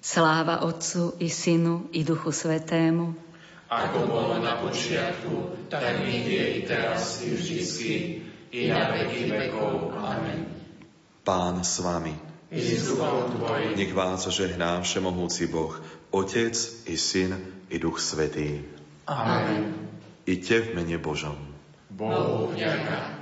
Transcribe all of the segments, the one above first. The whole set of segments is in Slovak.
Sláva Otcu i Synu i Duchu Svetému. Ako bolo na počiatku, tak nech je i teraz i vždycky, i na veky vekov. Amen. Pán s vami. Nech vás žehná Všemohúci Boh, Otec i Syn i Duch Svetý. Amen. Iďte v mene Božom. Bohu vďaka.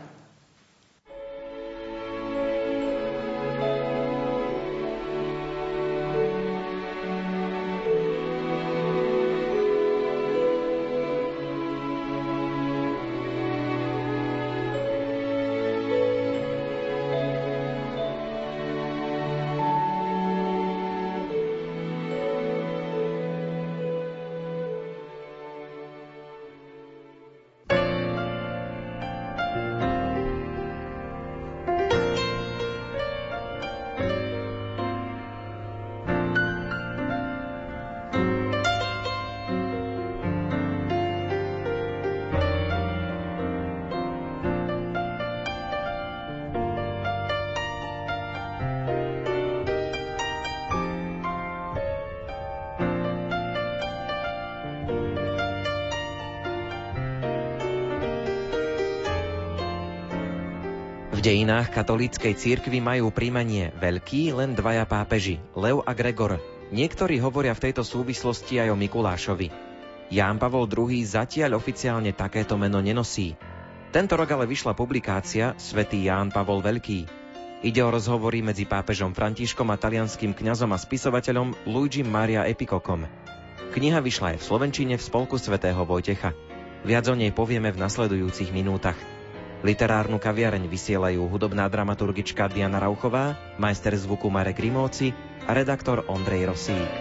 Dejinách katolíckej cirkvi majú príjmanie veľký len dvaja pápeži, Leo a Gregor. Niektorí hovoria v tejto súvislosti aj o Mikulášovi. Ján Pavol II zatiaľ oficiálne takéto meno nenosí. Tento rok ale vyšla publikácia Svetý Ján Pavol Veľký. Ide o rozhovory medzi pápežom Františkom a talianským kňazom a spisovateľom Luigi Maria Epikokom. Kniha vyšla aj v Slovenčine v spolku svätého Vojtecha. Viac o nej povieme v nasledujúcich minútach. Literárnu kaviareň vysielajú hudobná dramaturgička Diana Rauchová, majster zvuku Marek Rimóci a redaktor Ondrej Rosík.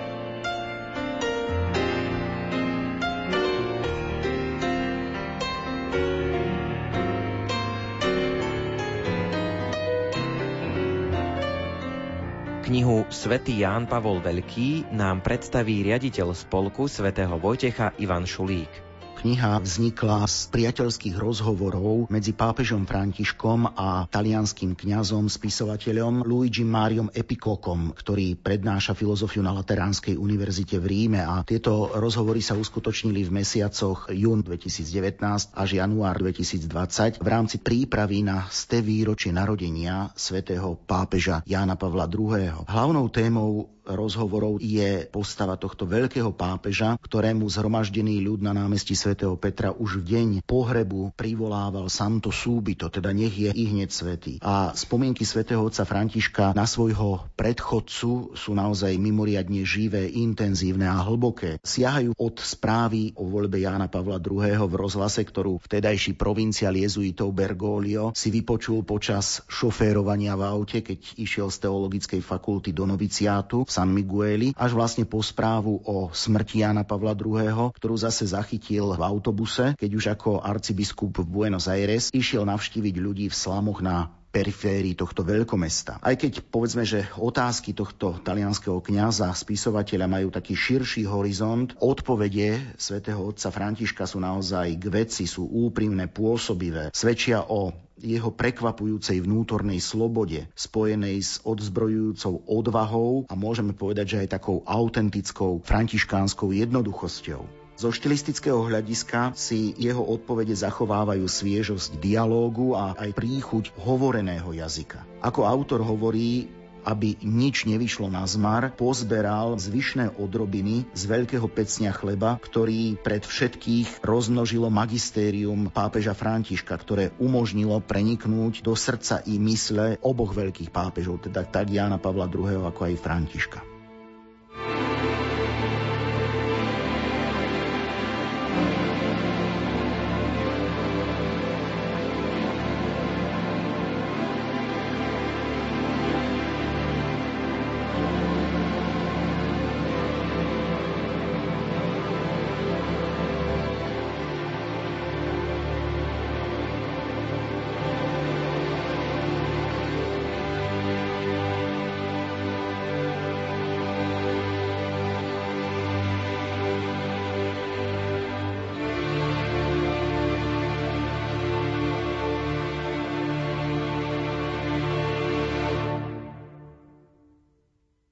Knihu Svetý Ján Pavol Veľký nám predstaví riaditeľ spolku svätého Vojtecha Ivan Šulík. Kniha vznikla z priateľských rozhovorov medzi pápežom Františkom a talianským kňazom, spisovateľom Luigi Mariom Epikokom, ktorý prednáša filozofiu na Lateránskej univerzite v Ríme a tieto rozhovory sa uskutočnili v mesiacoch jún 2019 až január 2020 v rámci prípravy na ste výročie narodenia svätého pápeža Jána Pavla II. Hlavnou témou rozhovorov je postava tohto veľkého pápeža, ktorému zhromaždený ľud na námestí svätého Petra už v deň pohrebu privolával Santo súbito, teda nech je i hneď svetý. A spomienky svätého otca Františka na svojho predchodcu sú naozaj mimoriadne živé, intenzívne a hlboké. Siahajú od správy o voľbe Jána Pavla II. v rozhlase, ktorú vtedajší provinciál jezuitov Bergoglio si vypočul počas šoférovania v aute, keď išiel z teologickej fakulty do noviciátu v San Migueli, až vlastne po správu o smrti Jana Pavla II., ktorú zase zachytil v autobuse, keď už ako arcibiskup v Buenos Aires išiel navštíviť ľudí v slamoch na periférii tohto veľkomesta. Aj keď povedzme, že otázky tohto talianského kňaza, spisovateľa majú taký širší horizont, odpovede svätého otca Františka sú naozaj k veci, sú úprimné, pôsobivé, svedčia o jeho prekvapujúcej vnútornej slobode, spojenej s odzbrojujúcou odvahou a môžeme povedať, že aj takou autentickou františkánskou jednoduchosťou. Zo štilistického hľadiska si jeho odpovede zachovávajú sviežosť dialógu a aj príchuť hovoreného jazyka. Ako autor hovorí, aby nič nevyšlo na zmar, pozberal zvyšné odrobiny z veľkého pecňa chleba, ktorý pred všetkých rozmnožilo magistérium pápeža Františka, ktoré umožnilo preniknúť do srdca i mysle oboch veľkých pápežov, teda tak Jána Pavla II. ako aj Františka.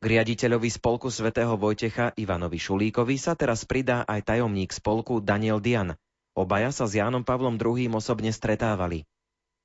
K riaditeľovi spolku svätého Vojtecha Ivanovi Šulíkovi sa teraz pridá aj tajomník spolku Daniel Dian. Obaja sa s Jánom Pavlom II osobne stretávali.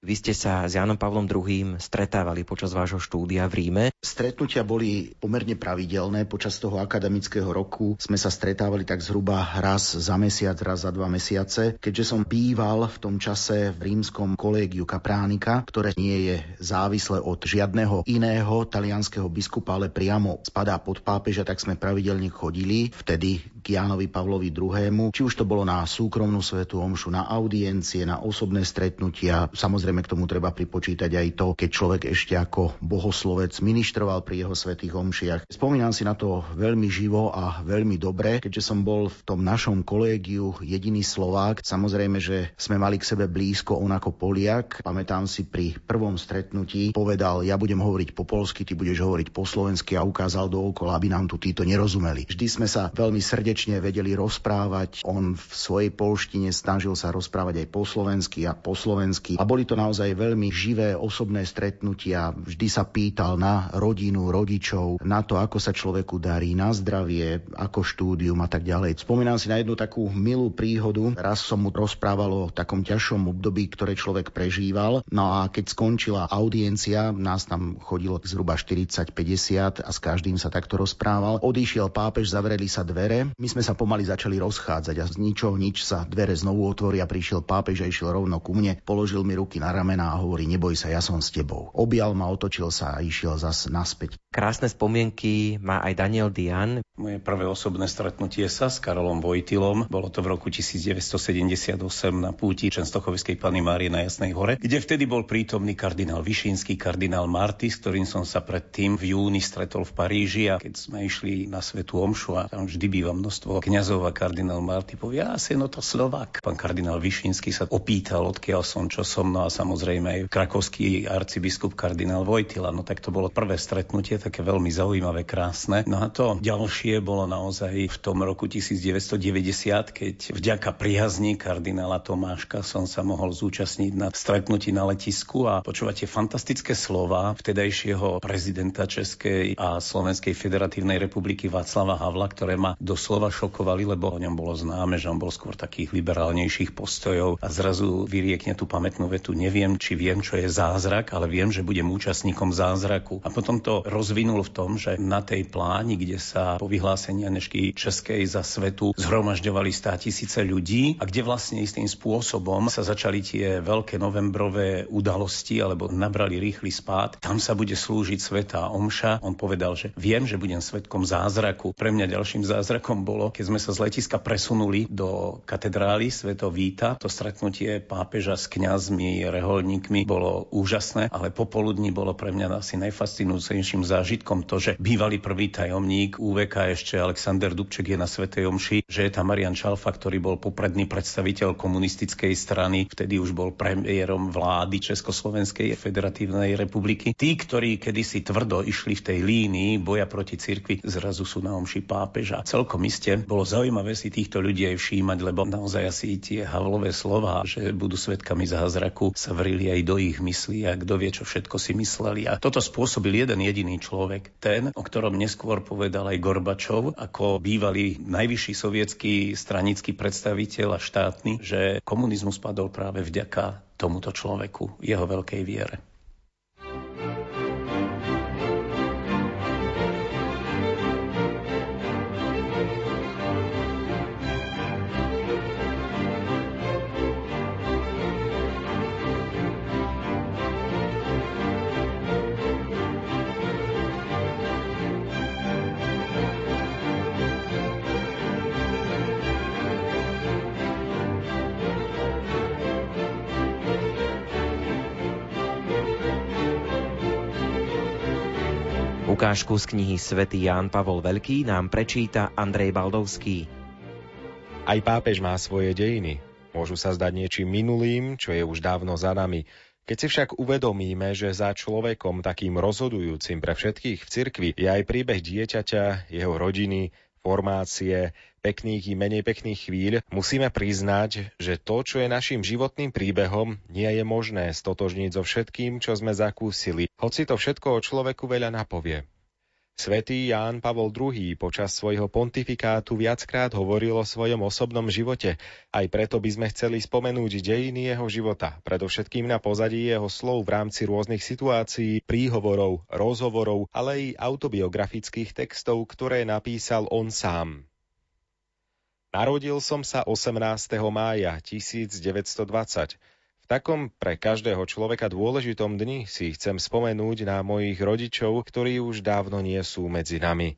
Vy ste sa s Jánom Pavlom II stretávali počas vášho štúdia v Ríme. Stretnutia boli pomerne pravidelné. Počas toho akademického roku sme sa stretávali tak zhruba raz za mesiac, raz za dva mesiace. Keďže som býval v tom čase v rímskom kolégiu Kapránika, ktoré nie je závislé od žiadneho iného talianského biskupa, ale priamo spadá pod pápeža, tak sme pravidelne chodili vtedy k Jánovi Pavlovi II. Či už to bolo na súkromnú svetú omšu, na audiencie, na osobné stretnutia, samozrejme Samozrejme k tomu treba pripočítať aj to, keď človek ešte ako bohoslovec ministroval pri jeho svetých omšiach. Spomínam si na to veľmi živo a veľmi dobre, keďže som bol v tom našom kolégiu jediný Slovák. Samozrejme, že sme mali k sebe blízko, on ako Poliak. Pamätám si pri prvom stretnutí povedal, ja budem hovoriť po polsky, ty budeš hovoriť po slovensky a ukázal dookola, aby nám tu títo nerozumeli. Vždy sme sa veľmi srdečne vedeli rozprávať. On v svojej polštine snažil sa rozprávať aj po slovensky a po slovensky. A boli to naozaj veľmi živé osobné stretnutia. Vždy sa pýtal na rodinu, rodičov, na to, ako sa človeku darí, na zdravie, ako štúdium a tak ďalej. Spomínam si na jednu takú milú príhodu. Raz som mu rozprával o takom ťažšom období, ktoré človek prežíval. No a keď skončila audiencia, nás tam chodilo zhruba 40-50 a s každým sa takto rozprával. Odišiel pápež, zavreli sa dvere. My sme sa pomaly začali rozchádzať a z ničoho nič sa dvere znovu otvoria. Prišiel pápež a išiel rovno ku mne, položil mi ruky na ramena a hovorí, neboj sa, ja som s tebou. Objal ma, otočil sa a išiel zas naspäť. Krásne spomienky má aj Daniel Dian. Moje prvé osobné stretnutie sa s Karolom Vojtilom bolo to v roku 1978 na púti Čenstochovskej Pany Márie na Jasnej hore, kde vtedy bol prítomný kardinál Višínsky, kardinál Marty, s ktorým som sa predtým v júni stretol v Paríži a keď sme išli na Svetu Omšu a tam vždy býva množstvo kňazov a kardinál Marty povie, ja no to Slovak. Pán kardinál Višínsky sa opýtal, odkiaľ som, čo som, no a samozrejme aj krakovský arcibiskup kardinál Vojtila. No tak to bolo prvé stretnutie, také veľmi zaujímavé, krásne. No a to ďalšie bolo naozaj v tom roku 1990, keď vďaka priazni kardinála Tomáška som sa mohol zúčastniť na stretnutí na letisku a počúvate fantastické slova vtedajšieho prezidenta Českej a Slovenskej federatívnej republiky Václava Havla, ktoré ma doslova šokovali, lebo o ňom bolo známe, že on bol skôr takých liberálnejších postojov a zrazu vyriekne tú pamätnú vetu neviem, či viem, čo je zázrak, ale viem, že budem účastníkom zázraku. A potom to rozvinul v tom, že na tej pláni, kde sa po vyhlásení Anešky Českej za svetu zhromažďovali stá tisíce ľudí a kde vlastne istým spôsobom sa začali tie veľké novembrové udalosti alebo nabrali rýchly spád. Tam sa bude slúžiť sveta omša. On povedal, že viem, že budem svetkom zázraku. Pre mňa ďalším zázrakom bolo, keď sme sa z letiska presunuli do katedrály Sveto Víta, to stretnutie pápeža s kňazmi, reholníkmi bolo úžasné, ale popoludní bolo pre mňa asi najfascinujúcejším zážitkom to, že bývalý prvý tajomník UVK ešte Alexander Dubček je na Svetej Omši, že je tam Marian Čalfa, ktorý bol popredný predstaviteľ komunistickej strany, vtedy už bol premiérom vlády Československej federatívnej republiky. Tí, ktorí kedysi tvrdo išli v tej línii boja proti cirkvi, zrazu sú na omši pápeža. Celkom iste bolo zaujímavé si týchto ľudí aj všímať, lebo naozaj asi tie Havlové slova, že budú svetkami zázraku, sa vrili aj do ich myslí a kto vie, čo všetko si mysleli. A toto spôsobil jeden jediný človek, ten, o ktorom neskôr povedal aj Gorbačov, ako bývalý najvyšší sovietský stranický predstaviteľ a štátny, že komunizmus padol práve vďaka tomuto človeku, jeho veľkej viere. Ukážku z knihy Svetý Ján Pavol Veľký nám prečíta Andrej Baldovský. Aj pápež má svoje dejiny. Môžu sa zdať niečím minulým, čo je už dávno za nami. Keď si však uvedomíme, že za človekom takým rozhodujúcim pre všetkých v cirkvi je aj príbeh dieťaťa, jeho rodiny, formácie, pekných i menej pekných chvíľ, musíme priznať, že to, čo je našim životným príbehom, nie je možné stotožniť so všetkým, čo sme zakúsili, hoci to všetko o človeku veľa napovie. Svetý Ján Pavol II počas svojho pontifikátu viackrát hovoril o svojom osobnom živote. Aj preto by sme chceli spomenúť dejiny jeho života, predovšetkým na pozadí jeho slov v rámci rôznych situácií, príhovorov, rozhovorov, ale aj autobiografických textov, ktoré napísal on sám. Narodil som sa 18. mája 1920 takom pre každého človeka dôležitom dni si chcem spomenúť na mojich rodičov, ktorí už dávno nie sú medzi nami.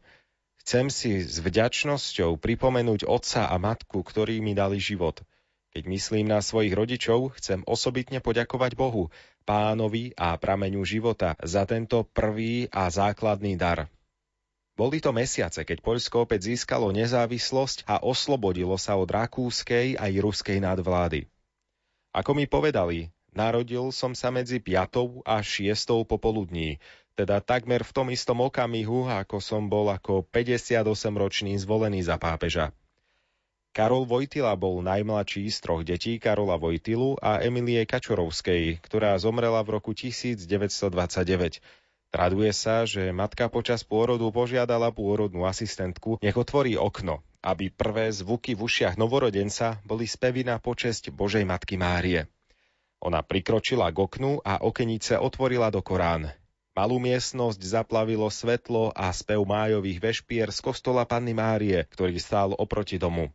Chcem si s vďačnosťou pripomenúť otca a matku, ktorí mi dali život. Keď myslím na svojich rodičov, chcem osobitne poďakovať Bohu, pánovi a prameňu života za tento prvý a základný dar. Boli to mesiace, keď Poľsko opäť získalo nezávislosť a oslobodilo sa od rakúskej aj ruskej nadvlády. Ako mi povedali, narodil som sa medzi 5. a 6. popoludní, teda takmer v tom istom okamihu, ako som bol ako 58-ročný zvolený za pápeža. Karol Vojtila bol najmladší z troch detí Karola Vojtilu a Emilie Kačorovskej, ktorá zomrela v roku 1929. Traduje sa, že matka počas pôrodu požiadala pôrodnú asistentku, nech otvorí okno, aby prvé zvuky v ušiach novorodenca boli spevy na počesť Božej Matky Márie. Ona prikročila k oknu a okenice otvorila do Korán. Malú miestnosť zaplavilo svetlo a spev májových vešpier z kostola Panny Márie, ktorý stál oproti domu.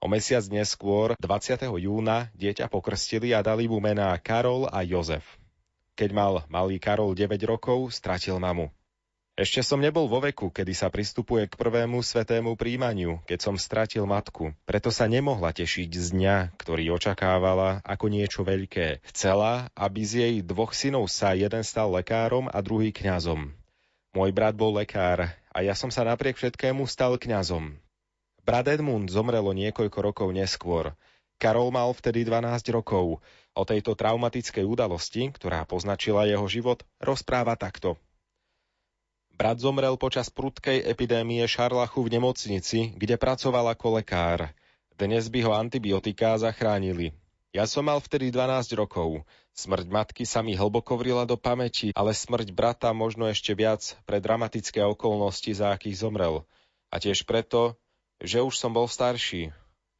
O mesiac neskôr, 20. júna, dieťa pokrstili a dali mu mená Karol a Jozef. Keď mal malý Karol 9 rokov, stratil mamu. Ešte som nebol vo veku, kedy sa pristupuje k prvému svetému príjmaniu, keď som stratil matku. Preto sa nemohla tešiť z dňa, ktorý očakávala ako niečo veľké. Chcela, aby z jej dvoch synov sa jeden stal lekárom a druhý kňazom. Môj brat bol lekár a ja som sa napriek všetkému stal kňazom. Brat Edmund zomrelo niekoľko rokov neskôr. Karol mal vtedy 12 rokov. O tejto traumatickej udalosti, ktorá poznačila jeho život, rozpráva takto. Brat zomrel počas prudkej epidémie šarlachu v nemocnici, kde pracoval ako lekár. Dnes by ho antibiotiká zachránili. Ja som mal vtedy 12 rokov. Smrť matky sa mi hlboko vrila do pamäti, ale smrť brata možno ešte viac pre dramatické okolnosti, za akých zomrel. A tiež preto, že už som bol starší,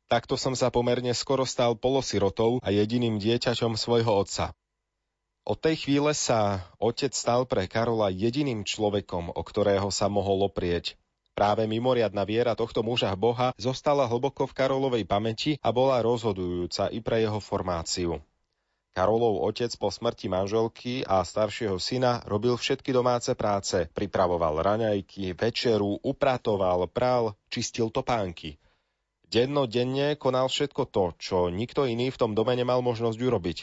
Takto som sa pomerne skoro stal polosirotou a jediným dieťaťom svojho otca. Od tej chvíle sa otec stal pre Karola jediným človekom, o ktorého sa mohol oprieť. Práve mimoriadna viera tohto muža Boha zostala hlboko v Karolovej pamäti a bola rozhodujúca i pre jeho formáciu. Karolov otec po smrti manželky a staršieho syna robil všetky domáce práce, pripravoval raňajky, večeru, upratoval, pral, čistil topánky – Dennodenne konal všetko to, čo nikto iný v tom dome nemal možnosť urobiť.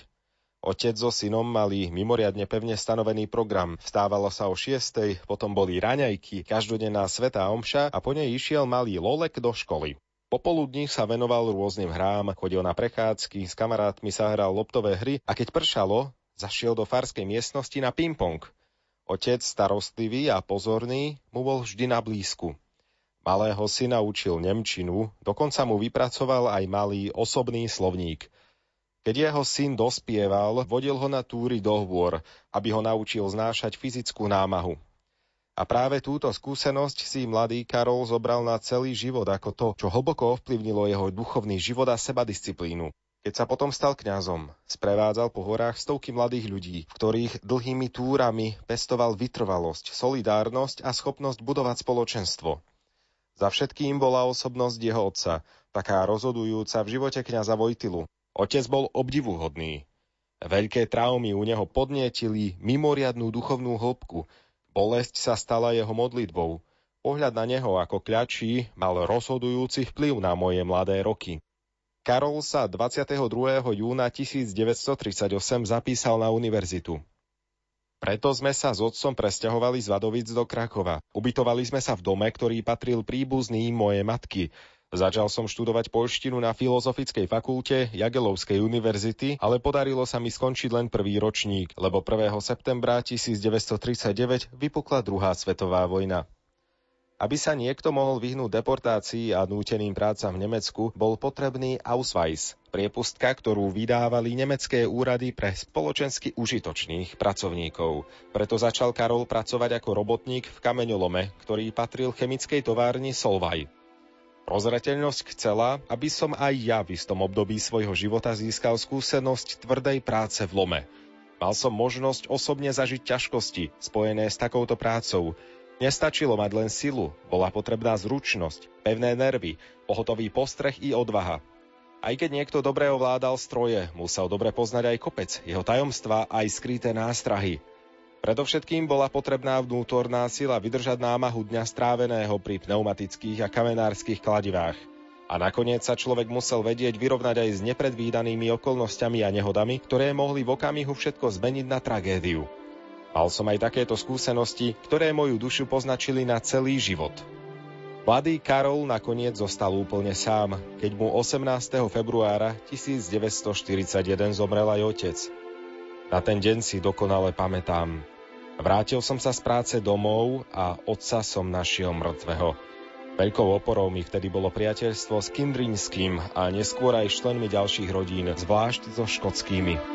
Otec so synom mali mimoriadne pevne stanovený program. Vstávalo sa o šiestej, potom boli raňajky, každodenná svetá omša a po nej išiel malý Lolek do školy. Popoludní sa venoval rôznym hrám, chodil na prechádzky, s kamarátmi sa hral loptové hry a keď pršalo, zašiel do farskej miestnosti na ping-pong. Otec, starostlivý a pozorný, mu bol vždy na blízku. Malého syna učil nemčinu, dokonca mu vypracoval aj malý osobný slovník. Keď jeho syn dospieval, vodil ho na túry do hôr, aby ho naučil znášať fyzickú námahu. A práve túto skúsenosť si mladý Karol zobral na celý život ako to, čo hlboko ovplyvnilo jeho duchovný život a sebadisciplínu. Keď sa potom stal kňazom, sprevádzal po horách stovky mladých ľudí, v ktorých dlhými túrami pestoval vytrvalosť, solidárnosť a schopnosť budovať spoločenstvo. Za všetkým bola osobnosť jeho otca, taká rozhodujúca v živote kňaza Vojtilu. Otec bol obdivuhodný. Veľké traumy u neho podnietili mimoriadnú duchovnú hĺbku. Bolesť sa stala jeho modlitbou. Pohľad na neho ako kľačí mal rozhodujúci vplyv na moje mladé roky. Karol sa 22. júna 1938 zapísal na univerzitu. Preto sme sa s otcom presťahovali z Vadovic do Krakova. Ubytovali sme sa v dome, ktorý patril príbuzným mojej matky. Začal som študovať polštinu na Filozofickej fakulte Jagelovskej univerzity, ale podarilo sa mi skončiť len prvý ročník, lebo 1. septembra 1939 vypukla druhá svetová vojna. Aby sa niekto mohol vyhnúť deportácii a núteným prácam v Nemecku, bol potrebný Ausweis, priepustka, ktorú vydávali nemecké úrady pre spoločensky užitočných pracovníkov. Preto začal Karol pracovať ako robotník v kameňolome, ktorý patril chemickej továrni Solvay. Rozreteľnosť chcela, aby som aj ja v istom období svojho života získal skúsenosť tvrdej práce v lome. Mal som možnosť osobne zažiť ťažkosti spojené s takouto prácou, Nestačilo mať len silu, bola potrebná zručnosť, pevné nervy, pohotový postreh i odvaha. Aj keď niekto dobre ovládal stroje, musel dobre poznať aj kopec, jeho tajomstva aj skryté nástrahy. Predovšetkým bola potrebná vnútorná sila vydržať námahu dňa stráveného pri pneumatických a kamenárskych kladivách. A nakoniec sa človek musel vedieť vyrovnať aj s nepredvídanými okolnostiami a nehodami, ktoré mohli v okamihu všetko zmeniť na tragédiu. Mal som aj takéto skúsenosti, ktoré moju dušu poznačili na celý život. Mladý Karol nakoniec zostal úplne sám, keď mu 18. februára 1941 zomrel aj otec. Na ten deň si dokonale pamätám. Vrátil som sa z práce domov a otca som našiel mŕtvého. Veľkou oporou mi vtedy bolo priateľstvo s Kindrinským a neskôr aj členmi ďalších rodín, zvlášť so škotskými.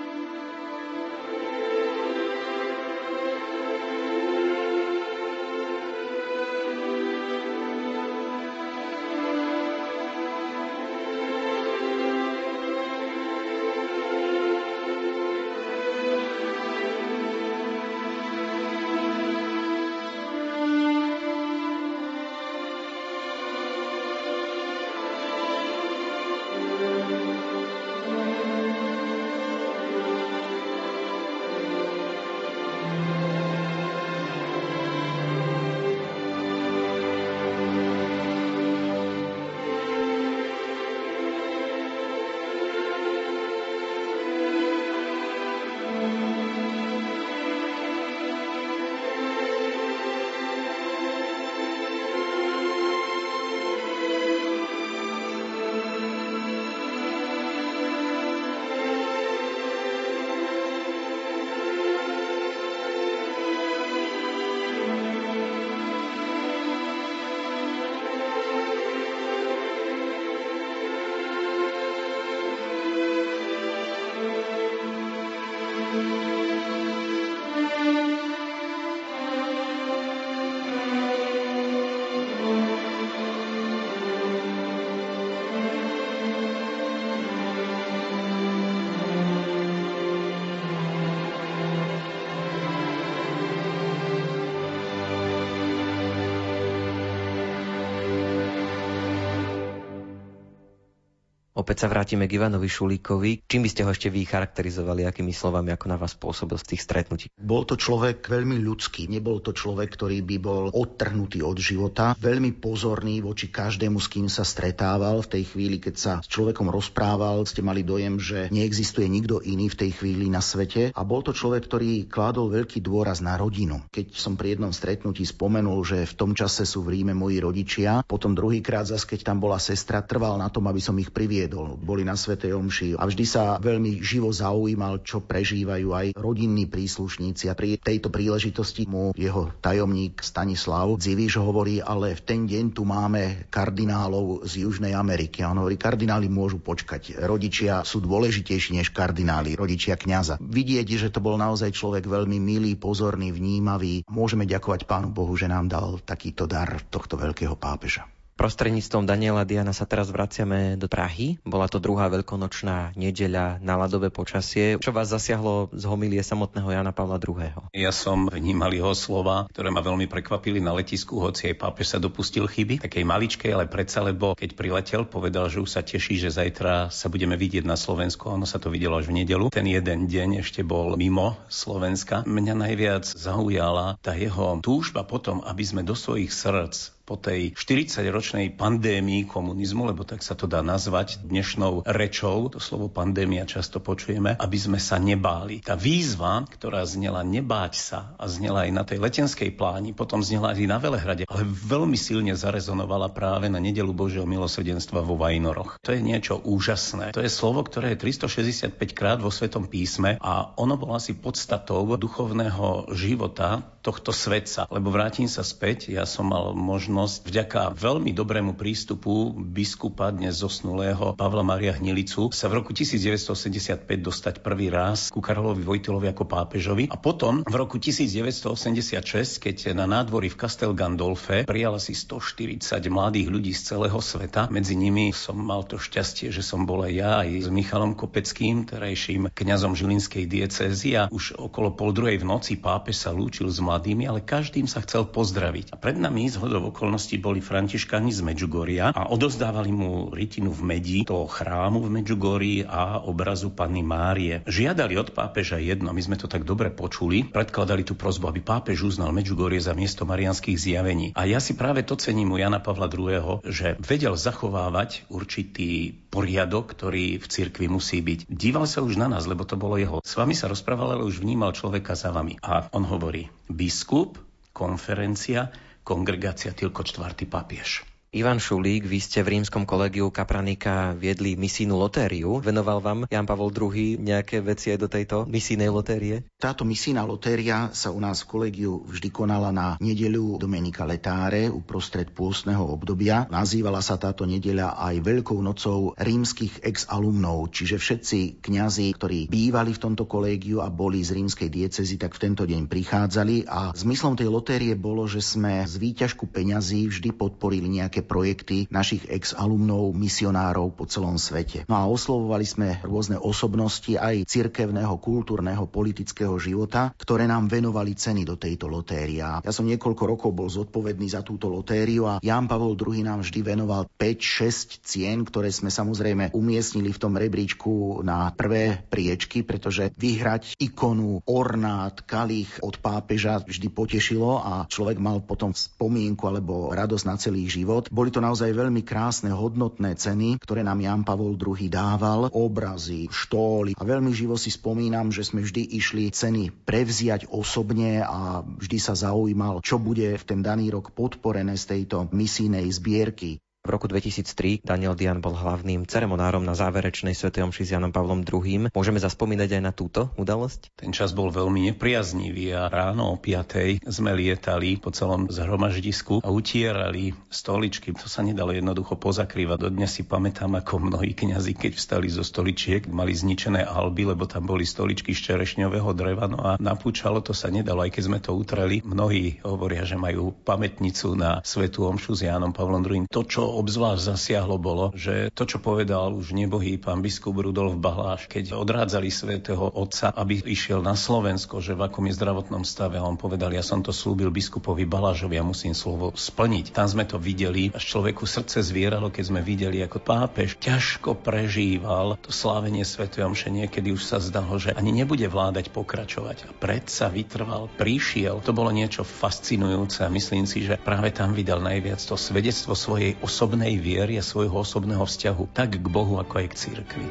Opäť sa vrátime k Ivanovi Šulíkovi. Čím by ste ho ešte vy charakterizovali, akými slovami, ako na vás pôsobil z tých stretnutí? Bol to človek veľmi ľudský, nebol to človek, ktorý by bol odtrhnutý od života, veľmi pozorný voči každému, s kým sa stretával. V tej chvíli, keď sa s človekom rozprával, ste mali dojem, že neexistuje nikto iný v tej chvíli na svete. A bol to človek, ktorý kládol veľký dôraz na rodinu. Keď som pri jednom stretnutí spomenul, že v tom čase sú v Ríme moji rodičia, potom druhýkrát zase, keď tam bola sestra, trval na tom, aby som ich priviedol stretol. Boli na Svetej Omši a vždy sa veľmi živo zaujímal, čo prežívajú aj rodinní príslušníci. A pri tejto príležitosti mu jeho tajomník Stanislav Ziviš hovorí, ale v ten deň tu máme kardinálov z Južnej Ameriky. A on hovorí, kardináli môžu počkať. Rodičia sú dôležitejší než kardináli, rodičia kňaza. Vidieť, že to bol naozaj človek veľmi milý, pozorný, vnímavý. Môžeme ďakovať Pánu Bohu, že nám dal takýto dar tohto veľkého pápeža. Prostredníctvom Daniela Diana sa teraz vraciame do Prahy. Bola to druhá veľkonočná nedeľa na ľadové počasie. Čo vás zasiahlo z homilie samotného Jana Pavla II? Ja som vnímal jeho slova, ktoré ma veľmi prekvapili na letisku, hoci aj pápež sa dopustil chyby, takej maličkej, ale predsa, lebo keď priletel, povedal, že už sa teší, že zajtra sa budeme vidieť na Slovensku. Ono sa to videlo až v nedelu. Ten jeden deň ešte bol mimo Slovenska. Mňa najviac zaujala tá jeho túžba potom, aby sme do svojich srdc po tej 40-ročnej pandémii komunizmu, lebo tak sa to dá nazvať dnešnou rečou, to slovo pandémia často počujeme, aby sme sa nebáli. Tá výzva, ktorá znela nebáť sa a znela aj na tej letenskej pláni, potom znela aj na Velehrade, ale veľmi silne zarezonovala práve na nedelu Božieho milosrdenstva vo Vajnoroch. To je niečo úžasné. To je slovo, ktoré je 365 krát vo Svetom písme a ono bolo asi podstatou duchovného života tohto svetca. Lebo vrátim sa späť, ja som mal možnosť vďaka veľmi dobrému prístupu biskupa dnes zosnulého Pavla Maria Hnilicu sa v roku 1985 dostať prvý raz ku Karolovi Vojtilovi ako pápežovi a potom v roku 1986, keď na nádvorí v Castel Gandolfe prijal asi 140 mladých ľudí z celého sveta, medzi nimi som mal to šťastie, že som bol aj ja aj s Michalom Kopeckým, terajším kňazom Žilinskej diecézy a už okolo pol druhej v noci pápež sa lúčil s mladými, ale každým sa chcel pozdraviť. A pred nami z hodov okolností boli františkáni z Medžugoria a odozdávali mu rytinu v medi toho chrámu v Medžugorí a obrazu Panny Márie. Žiadali od pápeža jedno, my sme to tak dobre počuli, predkladali tú prozbu, aby pápež uznal Medžugorie za miesto marianských zjavení. A ja si práve to cením u Jana Pavla II., že vedel zachovávať určitý poriadok, ktorý v cirkvi musí byť. Díval sa už na nás, lebo to bolo jeho. S vami sa rozprával, ale už vnímal človeka za vami. A on hovorí, biskup, konferencia, kongregácia Tilko IV. papiež. Ivan Šulík, vy ste v rímskom kolegiu Kapranika viedli misijnú lotériu. Venoval vám Jan Pavol II nejaké veci aj do tejto misijnej lotérie? Táto misijná lotéria sa u nás v kolegiu vždy konala na nedeľu Domenika Letáre uprostred pôstneho obdobia. Nazývala sa táto nedeľa aj Veľkou nocou rímskych ex-alumnov, čiže všetci kňazi, ktorí bývali v tomto kolégiu a boli z rímskej diecezy, tak v tento deň prichádzali a zmyslom tej lotérie bolo, že sme z výťažku peňazí vždy podporili nejaké nejaké projekty našich ex-alumnov, misionárov po celom svete. No a oslovovali sme rôzne osobnosti aj cirkevného, kultúrneho, politického života, ktoré nám venovali ceny do tejto lotérie. Ja som niekoľko rokov bol zodpovedný za túto lotériu a Jan Pavol II nám vždy venoval 5-6 cien, ktoré sme samozrejme umiestnili v tom rebríčku na prvé priečky, pretože vyhrať ikonu, ornát, kalich od pápeža vždy potešilo a človek mal potom spomienku alebo radosť na celý život. Boli to naozaj veľmi krásne, hodnotné ceny, ktoré nám Jan Pavol II dával, obrazy, štóly. A veľmi živo si spomínam, že sme vždy išli ceny prevziať osobne a vždy sa zaujímal, čo bude v ten daný rok podporené z tejto misijnej zbierky. V roku 2003 Daniel Dian bol hlavným ceremonárom na záverečnej svätej omši s Janom Pavlom II. Môžeme zaspomínať aj na túto udalosť? Ten čas bol veľmi nepriaznivý a ráno o 5. sme lietali po celom zhromaždisku a utierali stoličky. To sa nedalo jednoducho pozakrývať. Dodnes si pamätám, ako mnohí kňazi, keď vstali zo stoličiek, mali zničené alby, lebo tam boli stoličky z čerešňového dreva. No a napúčalo to sa nedalo, aj keď sme to utreli. Mnohí hovoria, že majú pamätnicu na svetú omšu s Jánom Pavlom II. To, čo obzvlášť zasiahlo bolo, že to, čo povedal už nebohý pán biskup Rudolf Bahláš, keď odrádzali svätého Otca, aby išiel na Slovensko, že v akom je zdravotnom stave, on povedal, ja som to slúbil biskupovi Balážovi a musím slovo splniť. Tam sme to videli, až človeku srdce zvieralo, keď sme videli, ako pápež ťažko prežíval to slávenie svätej omše. Niekedy už sa zdalo, že ani nebude vládať pokračovať. A predsa vytrval, prišiel. To bolo niečo fascinujúce a myslím si, že práve tam vydal najviac to svedectvo svojej osobnosti osobnej viery a svojho osobného vzťahu tak k Bohu, ako aj k církvi.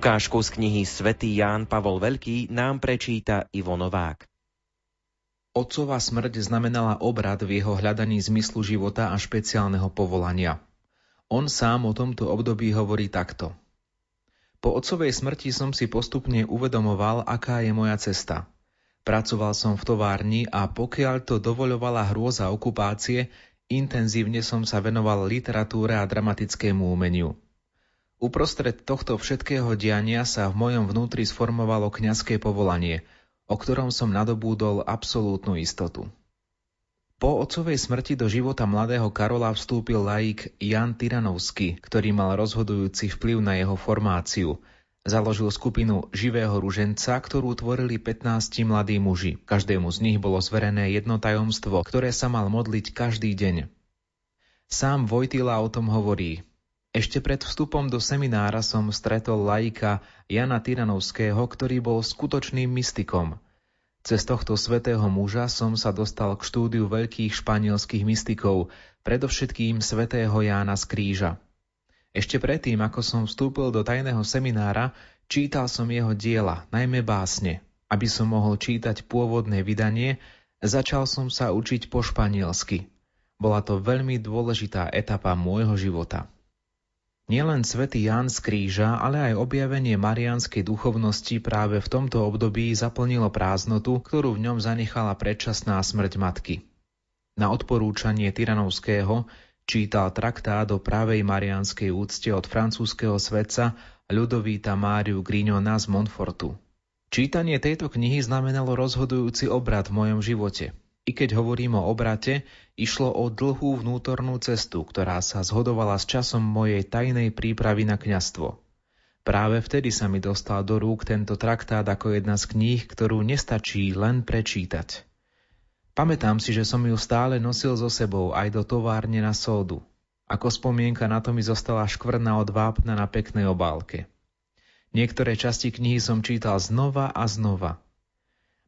Ukážku z knihy Svetý Ján Pavol Veľký nám prečíta Ivo Novák. Otcová smrť znamenala obrad v jeho hľadaní zmyslu života a špeciálneho povolania. On sám o tomto období hovorí takto. Po otcovej smrti som si postupne uvedomoval, aká je moja cesta. Pracoval som v továrni a pokiaľ to dovoľovala hrôza okupácie, intenzívne som sa venoval literatúre a dramatickému umeniu. Uprostred tohto všetkého diania sa v mojom vnútri sformovalo kňazské povolanie, o ktorom som nadobúdol absolútnu istotu. Po otcovej smrti do života mladého Karola vstúpil laik Jan Tyranovský, ktorý mal rozhodujúci vplyv na jeho formáciu. Založil skupinu Živého ruženca, ktorú tvorili 15 mladí muži. Každému z nich bolo zverené jedno tajomstvo, ktoré sa mal modliť každý deň. Sám Vojtila o tom hovorí – ešte pred vstupom do seminára som stretol laika Jana Tyranovského, ktorý bol skutočným mystikom. Cez tohto svetého muža som sa dostal k štúdiu veľkých španielských mystikov, predovšetkým svetého Jána z Kríža. Ešte predtým, ako som vstúpil do tajného seminára, čítal som jeho diela, najmä básne. Aby som mohol čítať pôvodné vydanie, začal som sa učiť po španielsky. Bola to veľmi dôležitá etapa môjho života. Nielen svätý Ján z kríža, ale aj objavenie marianskej duchovnosti práve v tomto období zaplnilo prázdnotu, ktorú v ňom zanechala predčasná smrť matky. Na odporúčanie Tyranovského čítal traktát o právej marianskej úcte od francúzského svetca Ľudovíta Máriu Grignona z Montfortu. Čítanie tejto knihy znamenalo rozhodujúci obrad v mojom živote – i keď hovorím o obrate, išlo o dlhú vnútornú cestu, ktorá sa zhodovala s časom mojej tajnej prípravy na kňastvo. Práve vtedy sa mi dostal do rúk tento traktát ako jedna z kníh, ktorú nestačí len prečítať. Pamätám si, že som ju stále nosil so sebou aj do továrne na sódu. Ako spomienka na to mi zostala škvrna od vápna na peknej obálke. Niektoré časti knihy som čítal znova a znova –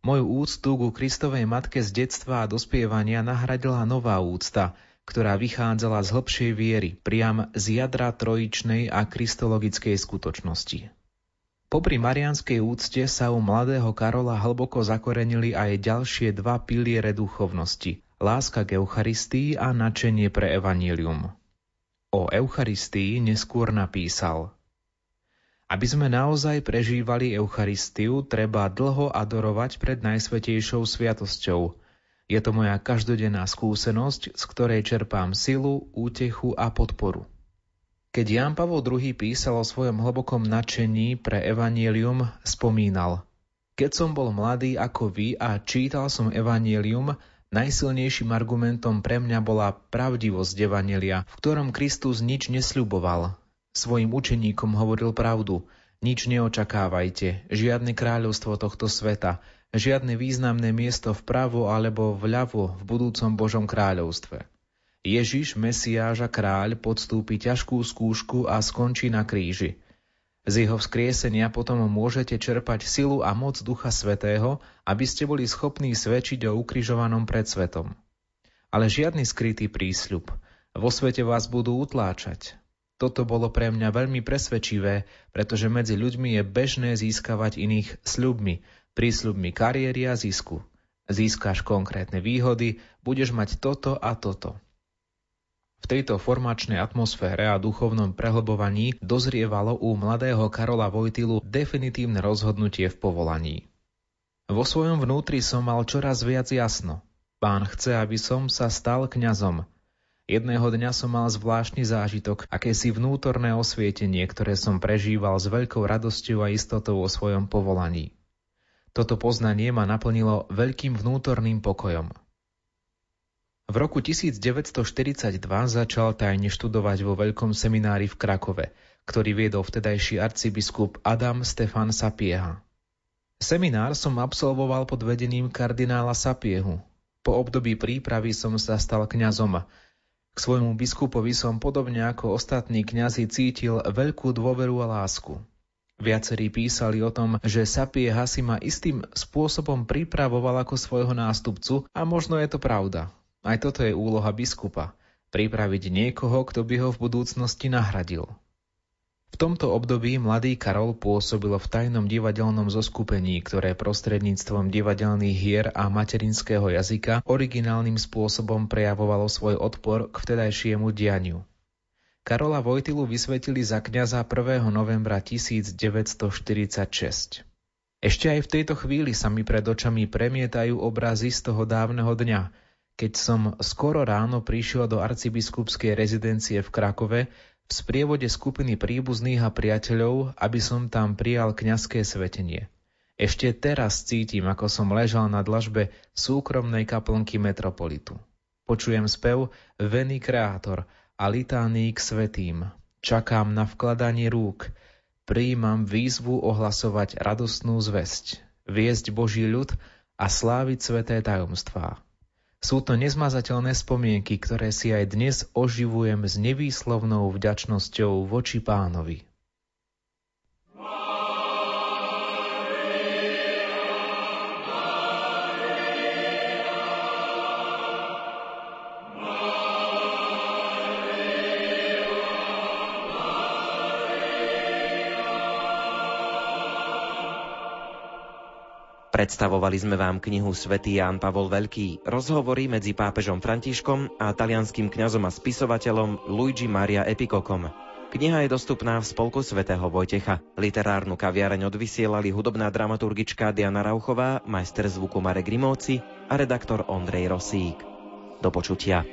Moju úctu ku Kristovej matke z detstva a dospievania nahradila nová úcta, ktorá vychádzala z hlbšej viery, priam z jadra trojičnej a kristologickej skutočnosti. Popri marianskej úcte sa u mladého Karola hlboko zakorenili aj ďalšie dva piliere duchovnosti – láska k Eucharistii a načenie pre evanílium. O Eucharistii neskôr napísal – aby sme naozaj prežívali Eucharistiu, treba dlho adorovať pred Najsvetejšou sviatosťou. Je to moja každodenná skúsenosť, z ktorej čerpám silu, útechu a podporu. Keď Ján Pavol II písal o svojom hlbokom nadšení pre evanielium, spomínal Keď som bol mladý ako vy a čítal som evanielium, najsilnejším argumentom pre mňa bola pravdivosť evanielia, v ktorom Kristus nič nesľuboval, Svojim učeníkom hovoril pravdu. Nič neočakávajte, žiadne kráľovstvo tohto sveta, žiadne významné miesto vpravo alebo vľavo v budúcom Božom kráľovstve. Ježiš, a kráľ podstúpi ťažkú skúšku a skončí na kríži. Z jeho vzkriesenia potom môžete čerpať silu a moc Ducha Svetého, aby ste boli schopní svedčiť o ukrižovanom pred svetom. Ale žiadny skrytý prísľub. Vo svete vás budú utláčať, toto bolo pre mňa veľmi presvedčivé, pretože medzi ľuďmi je bežné získavať iných sľubmi, prísľubmi kariéry a zisku. Získaš konkrétne výhody, budeš mať toto a toto. V tejto formačnej atmosfére a duchovnom prehlbovaní dozrievalo u mladého Karola Vojtilu definitívne rozhodnutie v povolaní. Vo svojom vnútri som mal čoraz viac jasno. Pán chce, aby som sa stal kňazom, Jedného dňa som mal zvláštny zážitok, akési vnútorné osvietenie, ktoré som prežíval s veľkou radosťou a istotou o svojom povolaní. Toto poznanie ma naplnilo veľkým vnútorným pokojom. V roku 1942 začal tajne študovať vo veľkom seminári v Krakove, ktorý viedol vtedajší arcibiskup Adam Stefan Sapieha. Seminár som absolvoval pod vedením kardinála Sapiehu. Po období prípravy som sa stal kňazom k svojmu biskupovi som podobne ako ostatní kňazi cítil veľkú dôveru a lásku. Viacerí písali o tom, že Sapie Hasima istým spôsobom pripravoval ako svojho nástupcu a možno je to pravda. Aj toto je úloha biskupa. Pripraviť niekoho, kto by ho v budúcnosti nahradil. Tomto období mladý Karol pôsobil v tajnom divadelnom zoskupení, ktoré prostredníctvom divadelných hier a materinského jazyka originálnym spôsobom prejavovalo svoj odpor k vtedajšiemu dianiu. Karola Vojtilu vysvetili za kňaza 1. novembra 1946. Ešte aj v tejto chvíli sa mi pred očami premietajú obrazy z toho dávneho dňa, keď som skoro ráno prišiel do arcibiskupskej rezidencie v Krakove v sprievode skupiny príbuzných a priateľov, aby som tam prijal kňazské svetenie. Ešte teraz cítim, ako som ležal na dlažbe súkromnej kaplnky metropolitu. Počujem spev Veny Kreator a litány k svetým. Čakám na vkladanie rúk. Prijímam výzvu ohlasovať radostnú zväzť, viesť Boží ľud a sláviť sveté tajomstvá. Sú to nezmazateľné spomienky, ktoré si aj dnes oživujem s nevýslovnou vďačnosťou voči pánovi. Predstavovali sme vám knihu Svetý Ján Pavol Veľký, rozhovory medzi pápežom Františkom a talianským kňazom a spisovateľom Luigi Maria Epikokom. Kniha je dostupná v spolku svätého Vojtecha. Literárnu kaviareň odvysielali hudobná dramaturgička Diana Rauchová, majster zvuku Marek Grimovci a redaktor Ondrej Rosík. Do počutia.